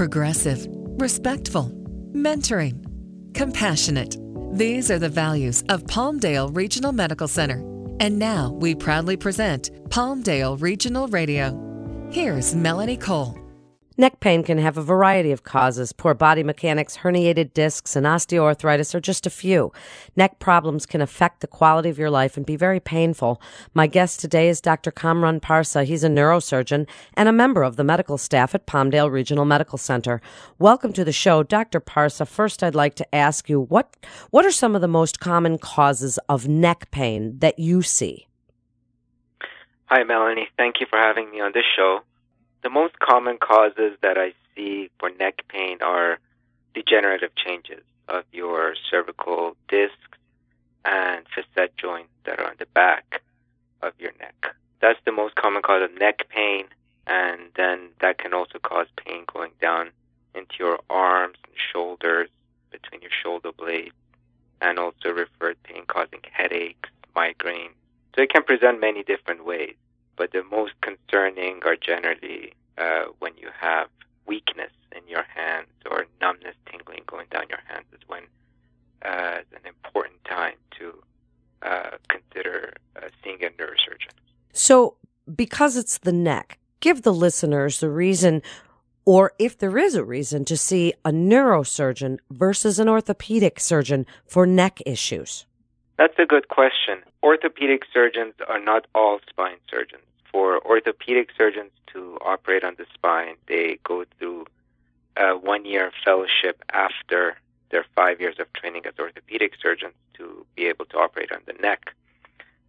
progressive, respectful, mentoring, compassionate. These are the values of Palmdale Regional Medical Center. And now we proudly present Palmdale Regional Radio. Here's Melanie Cole. Neck pain can have a variety of causes. Poor body mechanics, herniated discs, and osteoarthritis are just a few. Neck problems can affect the quality of your life and be very painful. My guest today is Dr. Kamran Parsa. He's a neurosurgeon and a member of the medical staff at Palmdale Regional Medical Center. Welcome to the show, Dr. Parsa. First, I'd like to ask you what what are some of the most common causes of neck pain that you see? Hi, Melanie. Thank you for having me on this show. The most common causes that I see for neck pain are degenerative changes of your cervical discs and facet joints that are on the back of your neck. That's the most common cause of neck pain, and then that can also cause pain going down into your arms and shoulders, between your shoulder blades, and also referred pain causing headaches, migraines. So it can present many different ways but the most concerning are generally uh, when you have weakness in your hands or numbness, tingling going down your hands is when uh, it's an important time to uh, consider uh, seeing a neurosurgeon. So, because it's the neck, give the listeners the reason, or if there is a reason, to see a neurosurgeon versus an orthopedic surgeon for neck issues. That's a good question. Orthopedic surgeons are not all spine surgeons for orthopedic surgeons to operate on the spine, they go through a one year fellowship after their five years of training as orthopedic surgeons to be able to operate on the neck.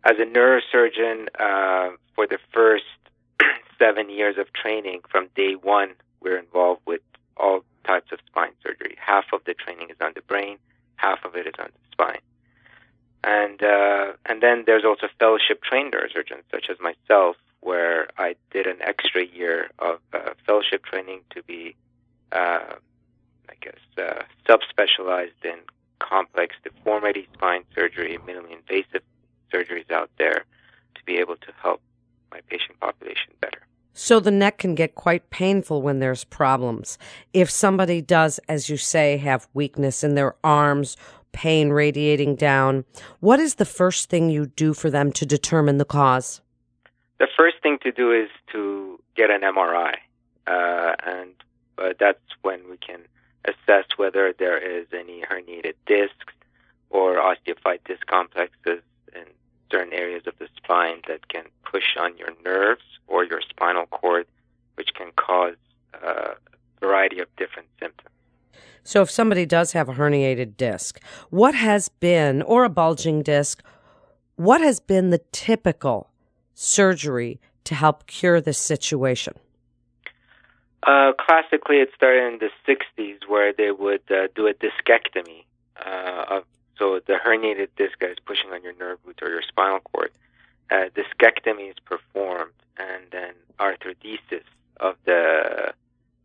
As a neurosurgeon, uh, for the first seven years of training, from day one, we're involved with all types of spine surgery. Half of the training is on the brain, half of it is on the spine. And uh, and then there's also fellowship trained neurosurgeons, such as myself, where I did an extra year of uh, fellowship training to be, uh, I guess, uh, subspecialized in complex deformity spine surgery, minimally invasive surgeries out there to be able to help my patient population better. So the neck can get quite painful when there's problems. If somebody does, as you say, have weakness in their arms, pain radiating down, what is the first thing you do for them to determine the cause? the first to do is to get an MRI, uh, and uh, that's when we can assess whether there is any herniated discs or osteophyte disc complexes in certain areas of the spine that can push on your nerves or your spinal cord, which can cause uh, a variety of different symptoms. So, if somebody does have a herniated disc, what has been, or a bulging disc, what has been the typical surgery to help cure this situation? Uh, classically, it started in the 60s where they would uh, do a discectomy. Uh, of, so the herniated disc is pushing on your nerve root or your spinal cord. Uh, discectomy is performed, and then arthrodesis of the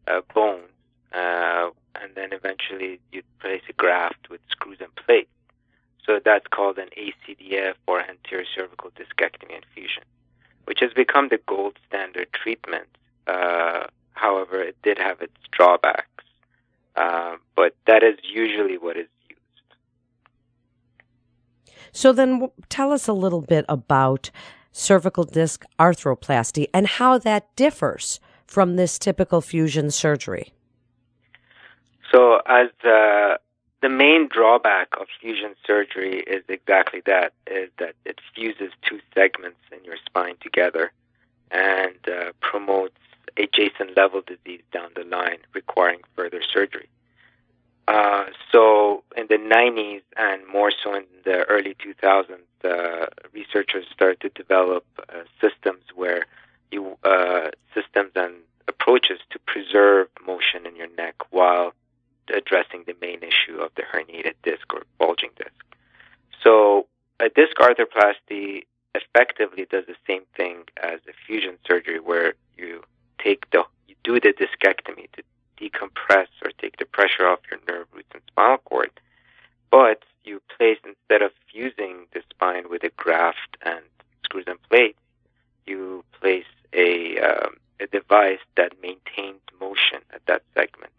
uh, bones, uh, and then eventually you place a graft with screws and plates. So that's called an ACDF or anterior cervical discectomy and fusion which has become the gold standard treatment. Uh, however, it did have its drawbacks, uh, but that is usually what is used. So then, tell us a little bit about cervical disc arthroplasty and how that differs from this typical fusion surgery. So, as uh, the main drawback of fusion surgery is exactly that is that it fuses two segments in your spine together and uh, promotes adjacent level disease down the line requiring further surgery. Uh, so in the 90s and more so in the early 2000s, uh, researchers started to develop uh, systems where you uh, systems and approaches to preserve motion in your neck while addressing the main issue of the herniated disc or bulging disc. So a disc arthroplasty effectively does the same thing as a fusion surgery where you take the you do the discectomy to decompress or take the pressure off your nerve roots and spinal cord, but you place instead of fusing the spine with a graft and screws and plates, you place a um, a device that maintains motion at that segment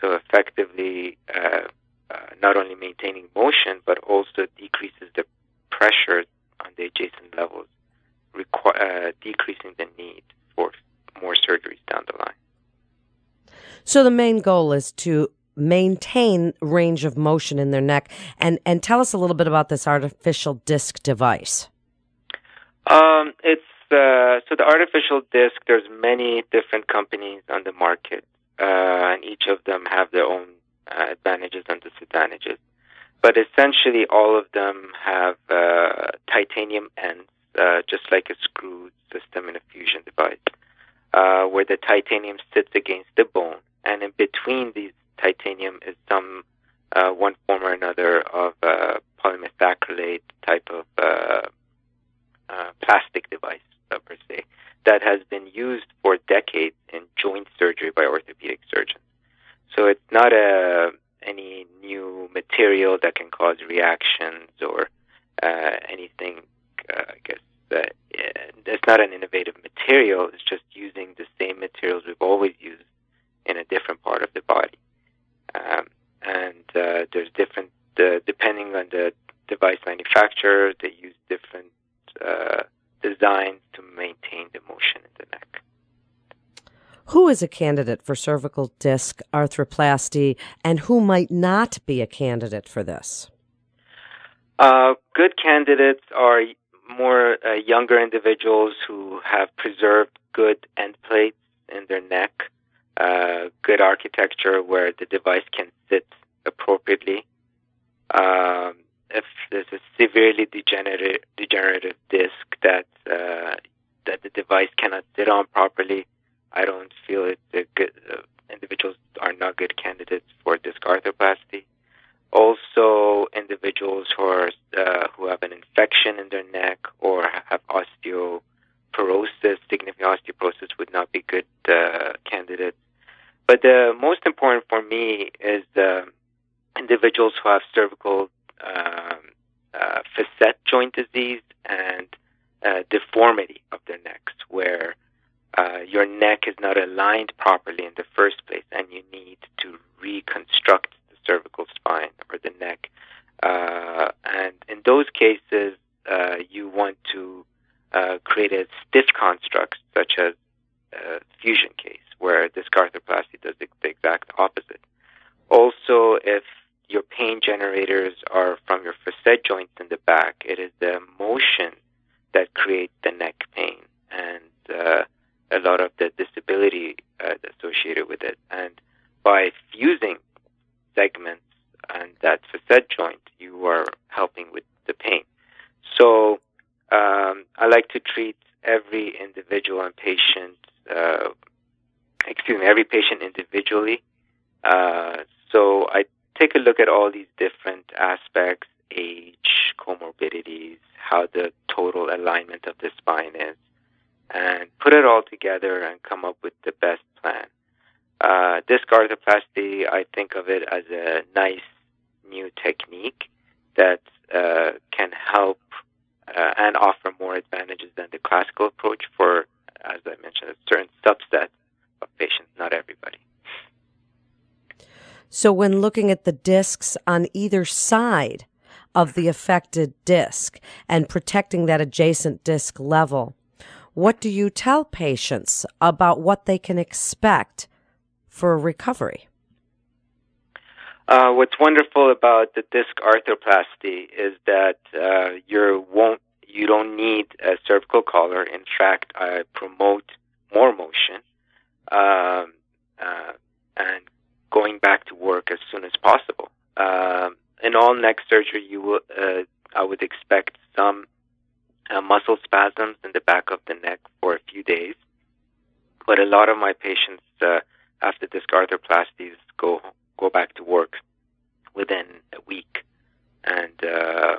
So effectively, uh, uh, not only maintaining motion, but also decreases the pressure on the adjacent levels, requ- uh, decreasing the need for more surgeries down the line. So the main goal is to maintain range of motion in their neck, and and tell us a little bit about this artificial disc device. Um, it's uh, so the artificial disc. There's many different companies on the market, uh, and each of them have their own uh, advantages and disadvantages. But essentially, all of them have uh, titanium ends, uh, just like a screw system in a fusion device, uh, where the titanium sits against the bone, and in between these titanium is some uh, one form or another of uh, polymethacrylate type of uh, uh, plastic device uh, per se that has been used for decades in joint surgery by orthopedic surgeons. So it's not a any new material that can cause reactions or uh, anything. Uh, I guess it's not an innovative material. It's just using the same materials we've always used in a different part of the body. Um, and uh, there's different, uh, depending on the device manufacturer, they use different uh, designs to maintain the motion in the neck. Who is a candidate for cervical disc arthroplasty and who might not be a candidate for this? Uh, good candidates are more uh, younger individuals who have preserved good end plates in their neck, uh, good architecture where the device can sit appropriately. Um, if there's a severely degenerative, degenerative disc that uh, that the device cannot sit on properly, I don't feel it. The good, uh, individuals are not good candidates for disc arthroplasty. Also, individuals who are uh, who have an infection in their neck or have osteoporosis, significant osteoporosis, would not be good uh, candidates. But the most important for me is individuals who have cervical um, uh, facet joint disease and uh, deformity of their necks, where uh, your neck is not aligned properly in the first place, and you need to reconstruct the cervical spine or the neck. Uh, and in those cases, uh, you want to uh, create a stiff construct, such as a fusion case, where disc arthroplasty does the, the exact opposite. Also, if your pain generators are from your facet joints in the back, it is the motion that creates the neck pain and uh, a lot of the disability uh, associated with it. And by fusing segments and that facet joint, you are helping with the pain. So um, I like to treat every individual and patient, uh, excuse me, every patient individually. Uh, so I take a look at all these different aspects age, comorbidities, how the total alignment of the spine is, and put it all together and come up with the best plan. Uh, disc arthroplasty, I think of it as a nice new technique that uh, can help uh, and offer more advantages than the classical approach for, as I mentioned, a certain subset of patients, not everybody. So, when looking at the discs on either side of the affected disc and protecting that adjacent disc level, what do you tell patients about what they can expect for recovery? Uh, what's wonderful about the disc arthroplasty is that uh, you won't you don't need a cervical collar. In fact, I promote more motion um, uh, and going back to work as soon as possible. Um, in all neck surgery, you will, uh, I would expect some uh, muscle spasms in the back of the neck for a few days. But a lot of my patients uh, after disc arthroplasties go go back to work within a week, and uh,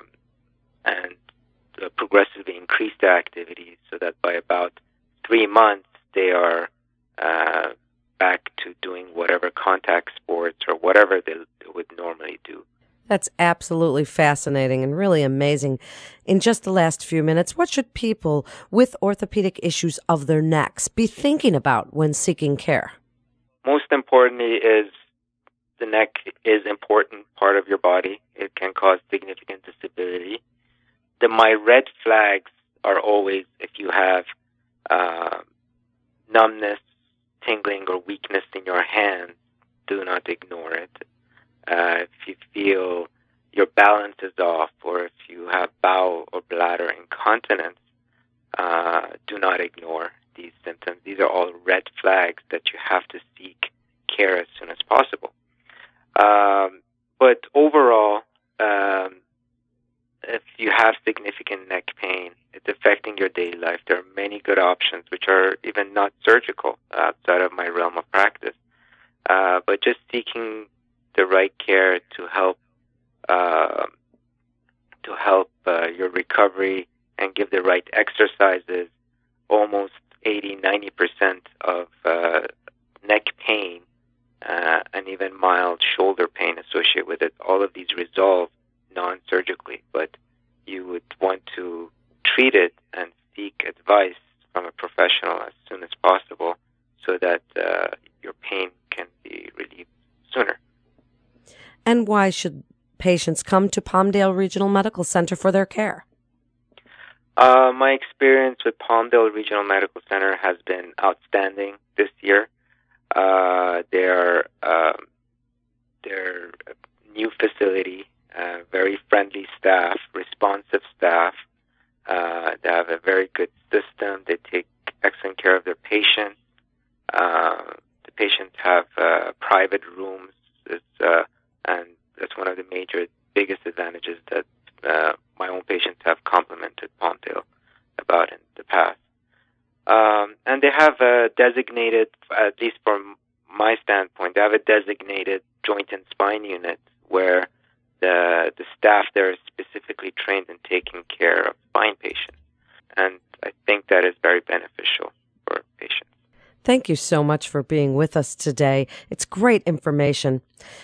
and uh, progressively increase their activities so that by about three months they are uh, back to doing whatever contact sports or whatever they would normally do. That's absolutely fascinating and really amazing. In just the last few minutes, what should people with orthopedic issues of their necks be thinking about when seeking care? Most importantly is the neck is important part of your body. It can cause significant disability. The my red flags are always if you have uh, numbness, tingling, or weakness in your hands. Do not ignore it. Uh, if you feel your balance is off, or if you have bowel or bladder incontinence, uh, do not ignore these symptoms. These are all red flags that you have to seek care as soon as possible. Um, but overall, um, if you have significant neck pain, affecting your daily life. There are many good options, which are even not surgical outside of my realm of practice. Uh, but just seeking the right care to help uh, to help uh, your recovery and give the right exercises. Almost 80, 90 percent of uh, neck pain uh, and even mild shoulder pain associated with it. All of these resolve non-surgically, but you would want to treat it and seek advice from a professional as soon as possible so that uh, your pain can be relieved sooner. And why should patients come to Palmdale Regional Medical Center for their care? Uh, my experience with Palmdale Regional Medical Center has been outstanding this year. Uh, their um, their new facility, uh, very friendly staff, responsive staff. Uh, they have a very good system. They take excellent care of their patients. Uh, the patients have uh, private rooms, it's, uh, and that's one of the major, biggest advantages that uh, my own patients have complimented Palmdale about in the past. Um, and they have a designated, at least from my standpoint, they have a designated joint and spine unit where the the staff there is specifically trained in taking care of spine patients, and I think that is very beneficial for patients. Thank you so much for being with us today. It's great information.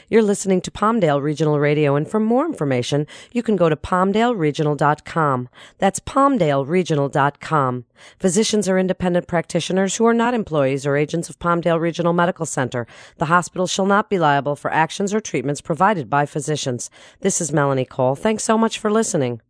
You're listening to Palmdale Regional Radio, and for more information, you can go to palmdaleregional.com. That's palmdaleregional.com. Physicians are independent practitioners who are not employees or agents of Palmdale Regional Medical Center. The hospital shall not be liable for actions or treatments provided by physicians. This is Melanie Cole. Thanks so much for listening.